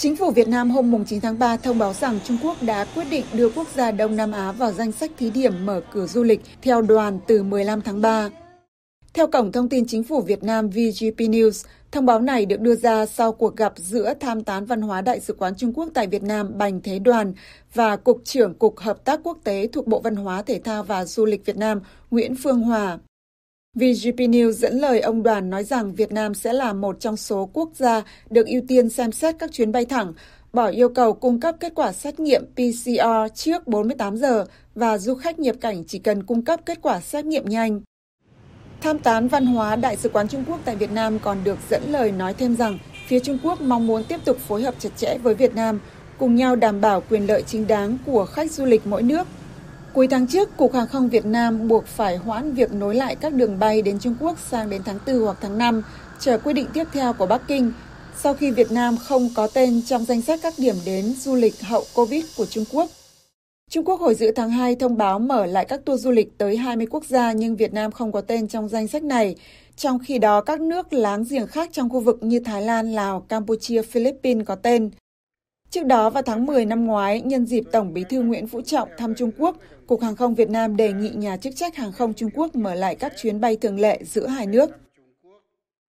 Chính phủ Việt Nam hôm 9 tháng 3 thông báo rằng Trung Quốc đã quyết định đưa quốc gia Đông Nam Á vào danh sách thí điểm mở cửa du lịch theo đoàn từ 15 tháng 3. Theo Cổng Thông tin Chính phủ Việt Nam VGP News, thông báo này được đưa ra sau cuộc gặp giữa tham tán văn hóa Đại sứ quán Trung Quốc tại Việt Nam Bành Thế Đoàn và Cục trưởng Cục Hợp tác Quốc tế thuộc Bộ Văn hóa Thể thao và Du lịch Việt Nam Nguyễn Phương Hòa. VGP News dẫn lời ông Đoàn nói rằng Việt Nam sẽ là một trong số quốc gia được ưu tiên xem xét các chuyến bay thẳng, bỏ yêu cầu cung cấp kết quả xét nghiệm PCR trước 48 giờ và du khách nhập cảnh chỉ cần cung cấp kết quả xét nghiệm nhanh. Tham tán văn hóa Đại sứ quán Trung Quốc tại Việt Nam còn được dẫn lời nói thêm rằng phía Trung Quốc mong muốn tiếp tục phối hợp chặt chẽ với Việt Nam, cùng nhau đảm bảo quyền lợi chính đáng của khách du lịch mỗi nước. Cuối tháng trước, Cục Hàng không Việt Nam buộc phải hoãn việc nối lại các đường bay đến Trung Quốc sang đến tháng 4 hoặc tháng 5, chờ quyết định tiếp theo của Bắc Kinh, sau khi Việt Nam không có tên trong danh sách các điểm đến du lịch hậu Covid của Trung Quốc. Trung Quốc hồi giữa tháng 2 thông báo mở lại các tour du lịch tới 20 quốc gia nhưng Việt Nam không có tên trong danh sách này. Trong khi đó, các nước láng giềng khác trong khu vực như Thái Lan, Lào, Campuchia, Philippines có tên. Trước đó vào tháng 10 năm ngoái, nhân dịp Tổng Bí thư Nguyễn Phú Trọng thăm Trung Quốc, Cục Hàng không Việt Nam đề nghị nhà chức trách hàng không Trung Quốc mở lại các chuyến bay thường lệ giữa hai nước.